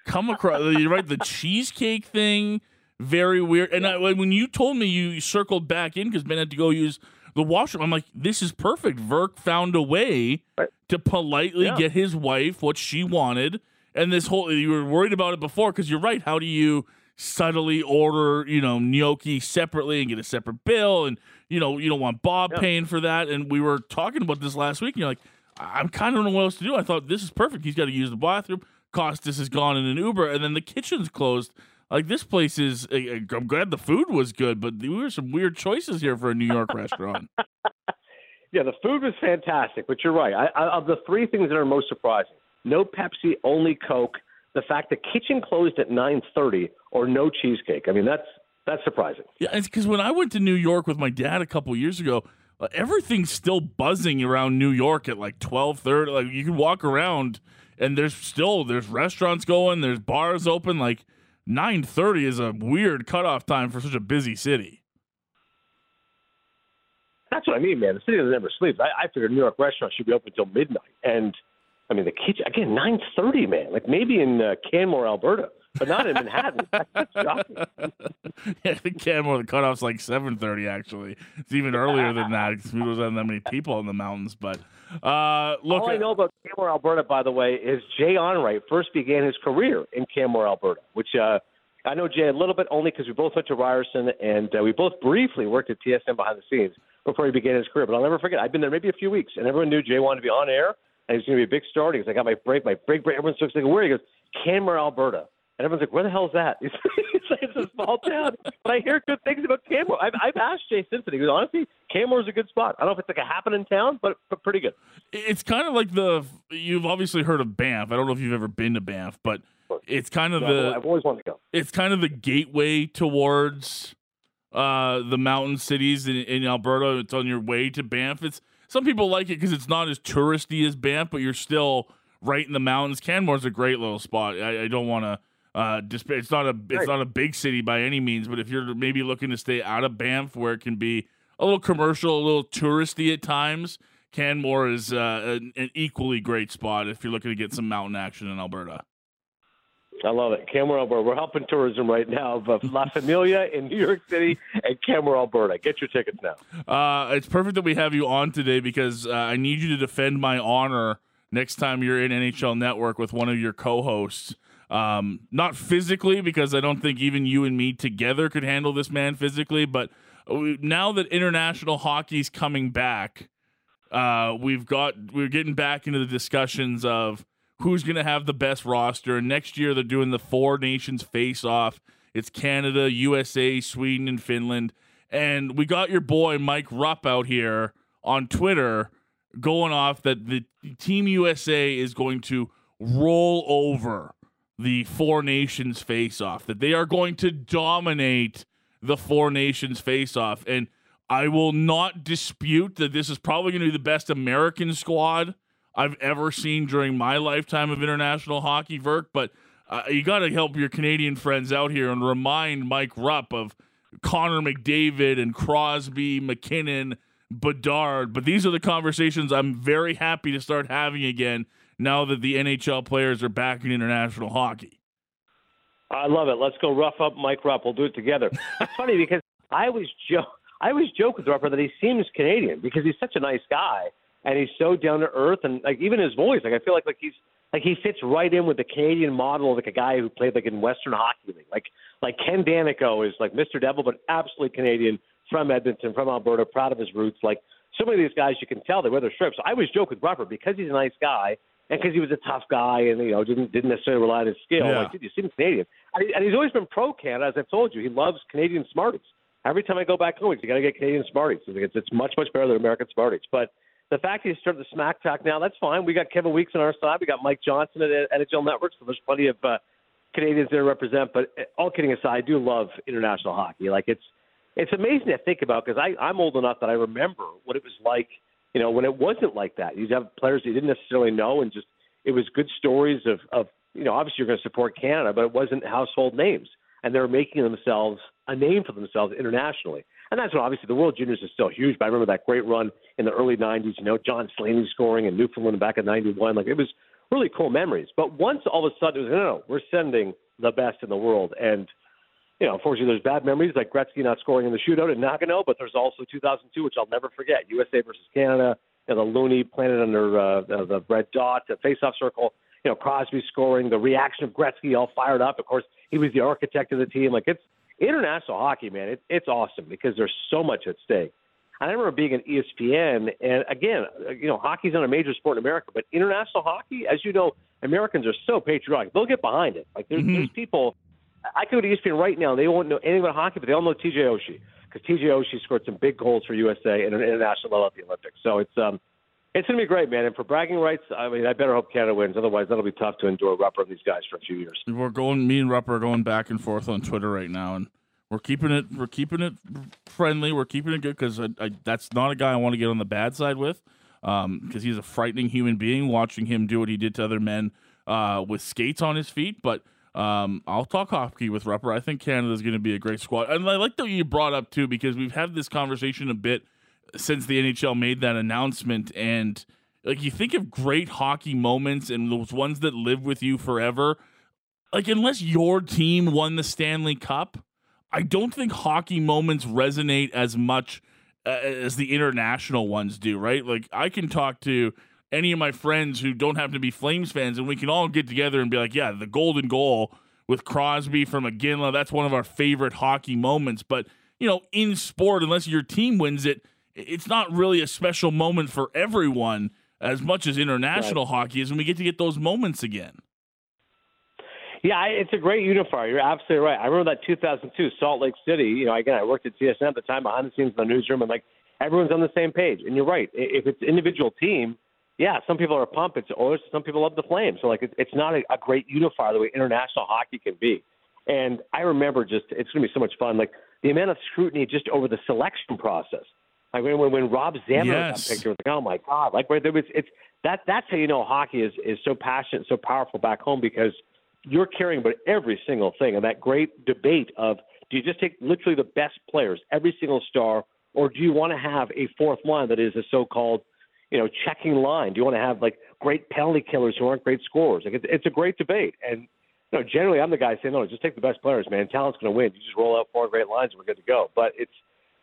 come across. You're right, the cheesecake thing, very weird. And I, when you told me you circled back in because Ben had to go use the washroom, I'm like, this is perfect. Virk found a way Right. to politely Yeah. get his wife what she wanted. And this whole, you were worried about it before because you're right. How do you subtly order, you know, gnocchi separately and get a separate bill? And, you know, you don't want Bob Yeah. paying for that. And we were talking about this last week. And you're like, I- I'm kind of don't know what else to do. I thought this is perfect. He's got to use the bathroom. Costas is gone in an Uber, and then the kitchen's closed. Like this place is. uh, I'm glad the food was good, but there were some weird choices here for a New York restaurant. Yeah, the food was fantastic, but you're right. I, I, of the three things that are most surprising, no Pepsi, only Coke. The fact the kitchen closed at 9:30 or no cheesecake. I mean, that's that's surprising. Yeah, it's because when I went to New York with my dad a couple years ago, uh, everything's still buzzing around New York at like twelve thirty. Like you can walk around and there's still there's restaurants going, there's bars open. Like nine thirty is a weird cutoff time for such a busy city. That's what I mean, man. The city that never sleeps. I, I figured New York restaurants should be open until midnight, and I mean the kitchen again 9:30, man. Like maybe in uh, Canmore, Alberta, but not in Manhattan. That's shocking. Yeah, the Canmore, the cutoff's like seven thirty. Actually, it's even earlier than that because we don't have that many people in the mountains. But uh, look, All I know about Canmore, Alberta, by the way, is Jay Onrait first began his career in Canmore, Alberta, which uh, I know Jay a little bit only because we both went to Ryerson and uh, we both briefly worked at TSN behind the scenes before he began his career. But I'll never forget. I've been there maybe a few weeks, and everyone knew Jay wanted to be on air and he going to be a big star. And he goes, "I got my break, my big break." Everyone's like, "Where?" He goes, "Canmore, Alberta." And everyone's like, "Where the hell is that?" It's, it's, like, it's a small town, but I hear good things about Canmore. I've, I've asked Jay Simpson. He goes, "Honestly, Canmore's a good spot. I don't know if it's like a happening town, but, but pretty good." it's kind of like the you've obviously heard of Banff. I don't know if you've ever been to Banff, but it's kind of So the I've, I've always wanted to go. it's kind of the gateway towards uh, the mountain cities in, in Alberta. It's on your way to Banff. It's some people like it because it's not as touristy as Banff, but you're still right in the mountains. Canmore's a great little spot. I, I don't want to. Uh, disp- it's not a it's Right. not a big city by any means, but if you're maybe looking to stay out of Banff, where it can be a little commercial, a little touristy at times, Canmore is uh, an, an equally great spot if you're looking to get some mountain action in Alberta. I love it. Canmore, Alberta. We're helping tourism right now of La Familia in New York City and Canmore, Alberta. Get your tickets now. Uh, it's perfect that we have you on today because uh, I need you to defend my honor next time you're in NHL Network with one of your co-hosts. Um, not physically, because I don't think even you and me together could handle this man physically. But now that international hockey's coming back, uh, we've got we're getting back into the discussions of who's going to have the best roster. And next year they're doing the four nations face off. It's Canada, USA, Sweden, and Finland. And we got your boy Mike Rupp out here on Twitter going off that the Team USA is going to roll over the four nations face off, that they are going to dominate the four nations face off. And I will not dispute that this is probably going to be the best American squad I've ever seen during my lifetime of international hockey, Virk. But uh, you got to help your Canadian friends out here and remind Mike Rupp of Connor McDavid and Crosby, MacKinnon, Bedard. But these are the conversations I'm very happy to start having again now that the NHL players are back in international hockey. I love it. Let's go rough up Mike Rupp. We'll do it together. It's funny because I always joke. I always joke with Rupper that he seems Canadian because he's such a nice guy and he's so down to earth and like even his voice. Like I feel like like he's like he fits right in with the Canadian model of like a guy who played like in Western Hockey League. Like like Ken Daneyko is like Mr. Devil, but absolutely Canadian from Edmonton, from Alberta, proud of his roots. Like so many of these guys, you can tell they wear their strips. I always joke with Rupper because he's a nice guy and because he was a tough guy and you know didn't didn't necessarily rely on his skill. Yeah. Like, dude, you seem Canadian, and, he, and he's always been pro Canada. As I've told you, he loves Canadian Smarties. Every time I go back home, he's got to get Canadian Smarties. It's, it's much much better than American Smarties. But the fact he's started the smack talk now, that's fine. We got Kevin Weekes on our side. We got Mike Johnson at NHL Network, so there's plenty of uh, Canadians there to represent. But uh, all kidding aside, I do love international hockey. Like it's it's amazing to think about because I'm old enough that I remember what it was like. You know, when it wasn't like that, you'd have players you didn't necessarily know, and just it was good stories of of you know obviously you're going to support Canada, but it wasn't household names, and they're making themselves a name for themselves internationally. And that's what obviously the World Juniors is still huge. But I remember that great run in the early '90s. You know, John Slaney scoring in Newfoundland back in '91. Like it was really cool memories. But once all of a sudden it was no, no, we're sending the best in the world, and you know, unfortunately, there's bad memories like Gretzky not scoring in the shootout in Nagano, but there's also 2002, which I'll never forget. USA versus Canada, you know, the loonie planted under uh, the, the red dot, the face-off circle. You know, Crosby scoring, the reaction of Gretzky all fired up. Of course, he was the architect of the team. Like it's international hockey, man. It, it's awesome because there's so much at stake. I remember being at ESPN, and again, you know, hockey's not a major sport in America, but international hockey, as you know, Americans are so patriotic. They'll get behind it. Like there's, mm-hmm. there's people. I could go to ESPN right now. And they won't know anything about hockey, but they all know TJ Oshie because TJ Oshie scored some big goals for USA in an international level at the Olympics. So it's um, it's going to be great, man. And for bragging rights, I mean, I better hope Canada wins. Otherwise, that'll be tough to endure Rupper and these guys for a few years. We're going. Me and Rupper are going back and forth on Twitter right now, and we're keeping it. We're keeping it friendly. We're keeping it good because that's not a guy I want to get on the bad side with, because um, he's a frightening human being. Watching him do what he did to other men uh, with skates on his feet, but. Um, I'll talk hockey with Rupper. I think Canada's going to be a great squad. And I like that you brought up, too, because we've had this conversation a bit since the NHL made that announcement. And like you think of great hockey moments and those ones that live with you forever. Like, unless your team won the Stanley Cup, I don't think hockey moments resonate as much uh, as the international ones do, right? Like, I can talk to any of my friends who don't happen to be Flames fans, and we can all get together and be like, yeah, the golden goal with Crosby from Iginla, that's one of our favorite hockey moments. But, you know, in sport, unless your team wins it, it's not really a special moment for everyone as much as international right. hockey is, and we get to get those moments again. Yeah, it's a great unifier. You're absolutely right. I remember that 2002 Salt Lake City. You know, again, I worked at TSN at the time, behind the scenes in the newsroom, and like everyone's on the same page. And you're right. If it's individual team, yeah, some people are pumped. It's Oilers. Some people love the Flames. So like, it's, it's not a, a great unifier the way international hockey can be. And I remember just it's going to be so much fun. Like the amount of scrutiny just over the selection process. Like when when, when Rob Zamuner yes. got picked, it was like, oh my god! Like where there was it's that that's how you know hockey is is so passionate, so powerful back home because you're caring about every single thing. And that great debate of do you just take literally the best players, every single star, or do you want to have a fourth line that is a so-called you know, checking line? Do you want to have like great penalty killers who aren't great scorers? Like it's, it's a great debate, and you know, generally I'm the guy saying, no, just take the best players, man. Talent's going to win. You just roll out four great lines and we're good to go. But it's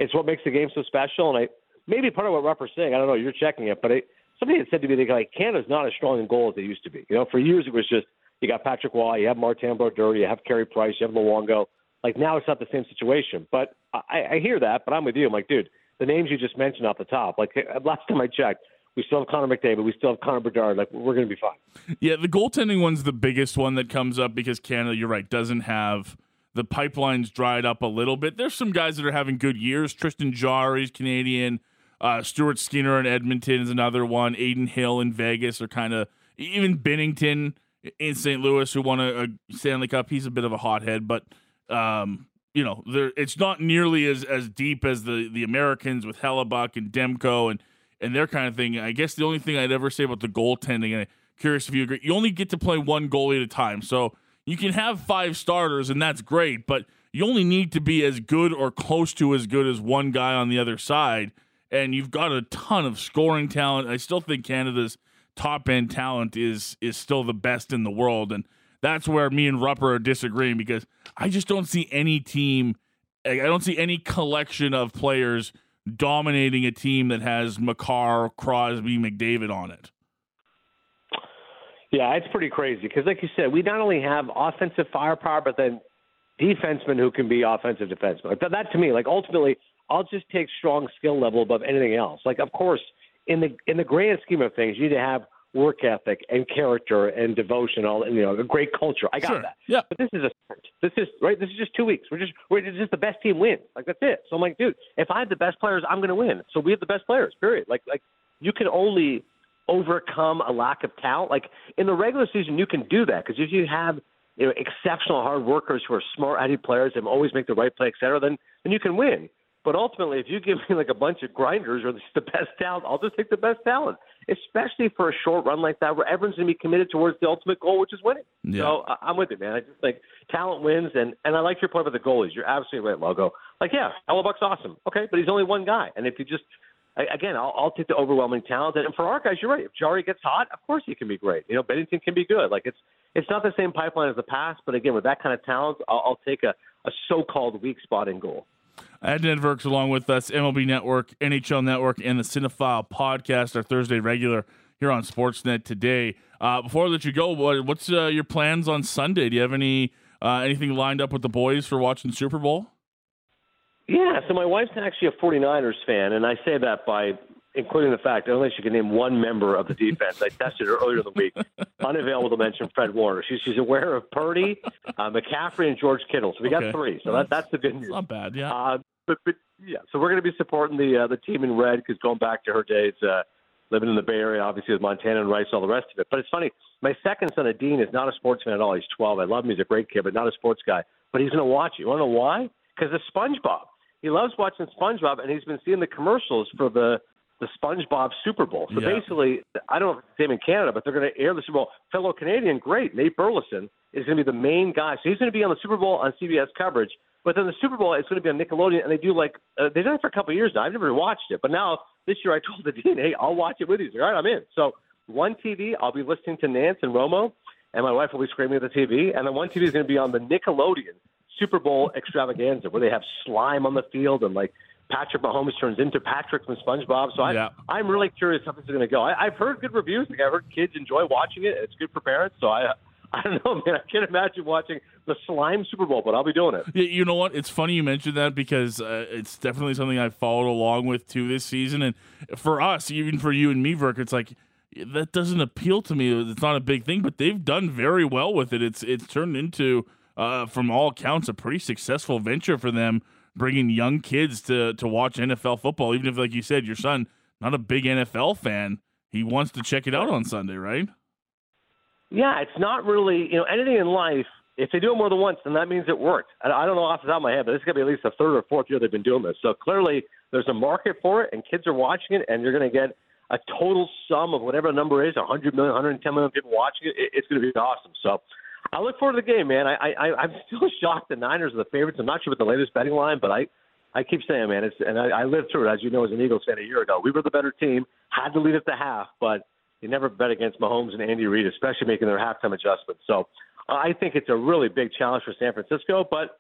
it's what makes the game so special. And I maybe part of what Rupper's saying, I don't know, you're checking it, but it, somebody had said to me, they like Canada's not as strong in goal as they used to be. You know, for years it was just you got Patrick Roy, you have Martin Brodeur, you have Carey Price, you have Luongo. Like now it's not the same situation. But I, I hear that, but I'm with you. I'm like, dude, the names you just mentioned off the top, like uh, last time I checked, we still have Connor McDavid. We still have Connor Bedard. Like we're going to be fine. Yeah, the goaltending one's the biggest one that comes up because Canada, you're right, doesn't have the pipelines dried up a little bit. There's some guys that are having good years. Tristan Jarry's Canadian. Uh, Stuart Skinner in Edmonton is another one. Adin Hill in Vegas are kind of even Binnington in St. Louis who won a, a, Stanley Cup. He's a bit of a hothead, but um, you know, there it's not nearly as as deep as the the Americans with Hellebuyck and Demko and and their kind of thing. I guess the only thing I'd ever say about the goaltending, and I'm curious if you agree, you only get to play one goalie at a time. So you can have five starters, and that's great, but you only need to be as good or close to as good as one guy on the other side. And you've got a ton of scoring talent. I still think Canada's top end talent is is still the best in the world. And that's where me and Rupper are disagreeing because I just don't see any team I don't see any collection of players dominating a team that has Makar, Crosby, McDavid on it. Yeah, it's pretty crazy because, like you said, we not only have offensive firepower, but then defensemen who can be offensive defensemen. Like that, that to me, like ultimately, I'll just take strong skill level above anything else. Like, of course, in the in the grand scheme of things, you need to have work ethic and character and devotion, all you know, a great culture. I got sure. that. Yeah. But this is a this is right. This is just two weeks. We're just we're just the best team wins. Like that's it. So I'm like, dude, if I have the best players, I'm going to win. So we have the best players. Period. Like like you can only overcome a lack of talent. Like in the regular season, you can do that because if you have you know exceptional hard workers who are smart, heady players and always make the right play, et cetera, then then you can win. But ultimately, if you give me like a bunch of grinders or the best talent, I'll just take the best talent, especially for a short run like that where everyone's going to be committed towards the ultimate goal, which is winning. Yeah. So I'm with you, man. I just think talent wins, and and I like your point about the goalies. You're absolutely right, Logo. Like, yeah, Hellebuyck's awesome. Okay, but he's only one guy, and if you just again, I'll, I'll take the overwhelming talent. And for our guys, you're right. If Jarry gets hot, of course he can be great. You know, Binnington can be good. Like it's it's not the same pipeline as the past, but again, with that kind of talent, I'll, I'll take a, a so-called weak spot in goal. Adnan Virks along with us, MLB Network, NHL Network, and the Cinephile podcast, our Thursday regular here on Sportsnet today. Uh, before I let you go, what, what's uh, your plans on Sunday? Do you have any uh, anything lined up with the boys for watching Super Bowl? Yeah, so my wife's actually a 49ers fan, and I say that by including the fact I don't think she can name one member of the defense. I tested her earlier in the week, unavailable to mention Fred Warner. She's, she's aware of Purdy, uh, McCaffrey, and George Kittle. So we got three. So that, that's the good news. Not bad, yeah. Uh, but, but yeah, so we're going to be supporting the uh, the team in red because going back to her days uh, living in the Bay Area, obviously with Montana and Rice, and all the rest of it. But it's funny. My second son, Dean, is not a sports fan at all. He's 12. I love him. He's a great kid, but not a sports guy. But he's going to watch it. You want to know why? Because of SpongeBob. He loves watching SpongeBob, and he's been seeing the commercials for the the SpongeBob Super Bowl. So Yeah. basically, I don't know if it's the same in Canada, but they're going to air the Super Bowl. Fellow Canadian, great, Nate Burleson is going to be the main guy. So he's going to be on the Super Bowl on CBS coverage. But then the Super Bowl is going to be on Nickelodeon, and they do like uh, they've done it for a couple of years now. I've never watched it, but now this year I told the dean, "Hey, I'll watch it with you." He's like, All right, I'm in. So one TV, I'll be listening to Nance and Romo, and my wife will be screaming at the TV, and then one TV is going to be on the Nickelodeon Super Bowl extravaganza, where they have slime on the field and like Patrick Mahomes turns into Patrick from SpongeBob. So I, Yeah. I'm really curious how this is going to go. I, I've heard good reviews. Like I've heard kids enjoy watching it. It's good for parents. So I, I don't know, man. I can't imagine watching the slime Super Bowl, but I'll be doing it. Yeah, you know what? It's funny you mentioned that because uh, it's definitely something I've followed along with too this season. And for us, even for you and me, Virk, it's like that doesn't appeal to me. It's not a big thing, but they've done very well with it. It's it's turned into, uh, from all accounts, a pretty successful venture for them, bringing young kids to to watch NFL football. Even if, like you said, your son not a big NFL fan, he wants to check it out on Sunday, right? Yeah, it's not really, you know, anything in life. If they do it more than once, then that means it worked. I don't know off the top of my head, but this is going to be at least the third or fourth year they've been doing this. So clearly, there's a market for it, and kids are watching it, and you're going to get a total sum of whatever the number is 100 million, 110 million people watching it it's going to be awesome. So I look forward to the game, man. I, I, I'm still shocked the Niners are the favorites. I'm not sure what the latest betting line, but I, I keep saying, man, it's and I, I lived through it as you know as an Eagles fan a year ago. We were the better team, had to lead at the half, but you never bet against Mahomes and Andy Reid, especially making their halftime adjustments. So uh, I think it's a really big challenge for San Francisco. But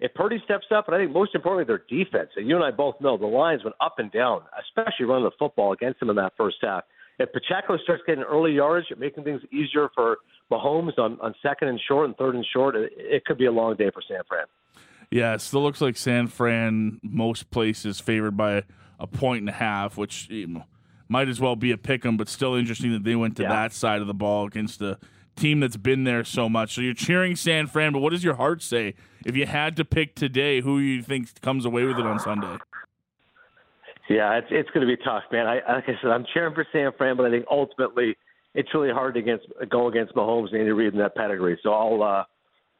if Purdy steps up, and I think most importantly their defense, and you and I both know the lines went up and down, especially running the football against them in that first half. If Pacheco starts getting early yards, you're making things easier for Mahomes on, on second and short and third and short, it, it could be a long day for San Fran. Yeah, it still looks like San Fran most places favored by a point and a half, which you know, might as well be a pick 'em, but still interesting that they went to Yeah. that side of the ball against a team that's been there so much. So you're cheering San Fran, but what does your heart say? If you had to pick today, who you think comes away with it on Sunday? Yeah, it's it's going to be tough, man. I like I said, I'm cheering for San Fran, but I think ultimately it's really hard to against go against Mahomes and Andy Reid in that pedigree. So I'll uh,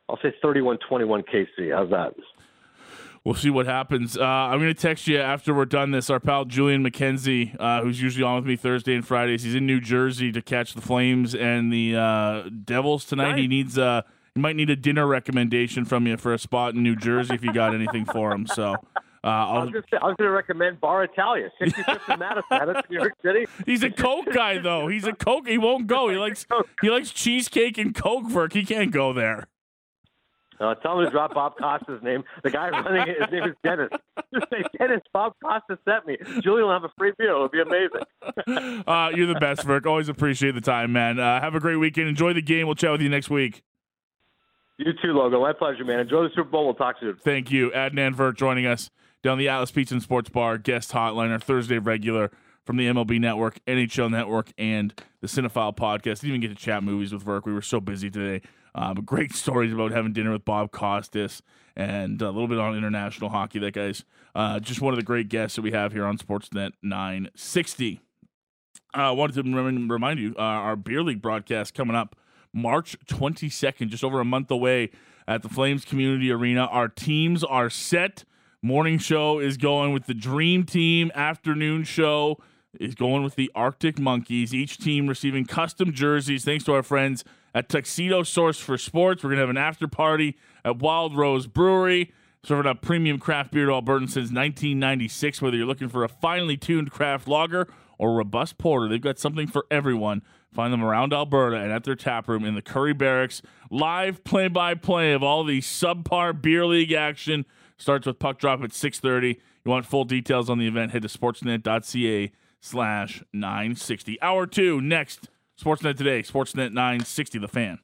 I'll say 31-21 KC. How's that? We'll see what happens. Uh, I'm going to text you after we're done this. Our pal Julian McKenzie, uh, who's usually on with me Thursday and Fridays, he's in New Jersey to catch the Flames and the uh, Devils tonight. He needs uh, he might need a dinner recommendation from you for a spot in New Jersey if you got anything for him. So. Uh, I was going to recommend Bar Italia, 65th and Madison. That's New York City. he's a Coke guy though. He's a Coke. He won't go. He likes he likes cheesecake and Coke. Work. He can't go there. Uh, tell him to drop Bob Costa's name. The guy running it, his name is Dennis. Just say, Dennis, Bob Costa sent me. Julian will have a free beer. It'll be amazing. Uh, you're the best, Virk. Always appreciate the time, man. Uh, have a great weekend. Enjoy the game. We'll chat with you next week. You too, Logo. My pleasure, man. Enjoy the Super Bowl. We'll talk to you soon. Thank you. Adnan Virk joining us down the Atlas Pizza and Sports Bar guest hotline, our Thursday regular from the MLB Network, NHL Network, and the Cinephile podcast. Didn't even get to chat movies with Virk. We were so busy today. But great stories about having dinner with Bob Costas and a little bit on international hockey. That guy's uh, just one of the great guests that we have here on Sportsnet 960. I uh, wanted to rem- remind you uh, our beer league broadcast coming up March 22nd, just over a month away at the Flames Community Arena. Our teams are set. Morning show is going with the Dream Team. Afternoon show is going with the Arctic Monkeys. Each team receiving custom jerseys thanks to our friends at Tuxedo Source for Sports. We're going to have an after party at Wild Rose Brewery, serving up premium craft beer to Albertans since 1996. Whether you're looking for a finely tuned craft lager or robust porter, they've got something for everyone. Find them around Alberta and at their tap room in the Currie Barracks. Live play-by-play of all the subpar beer league action starts with puck drop at 6:30. You want full details on the event? Head to sportsnet.ca slash 960. Hour two next. Sportsnet today. Sportsnet 960. The fan.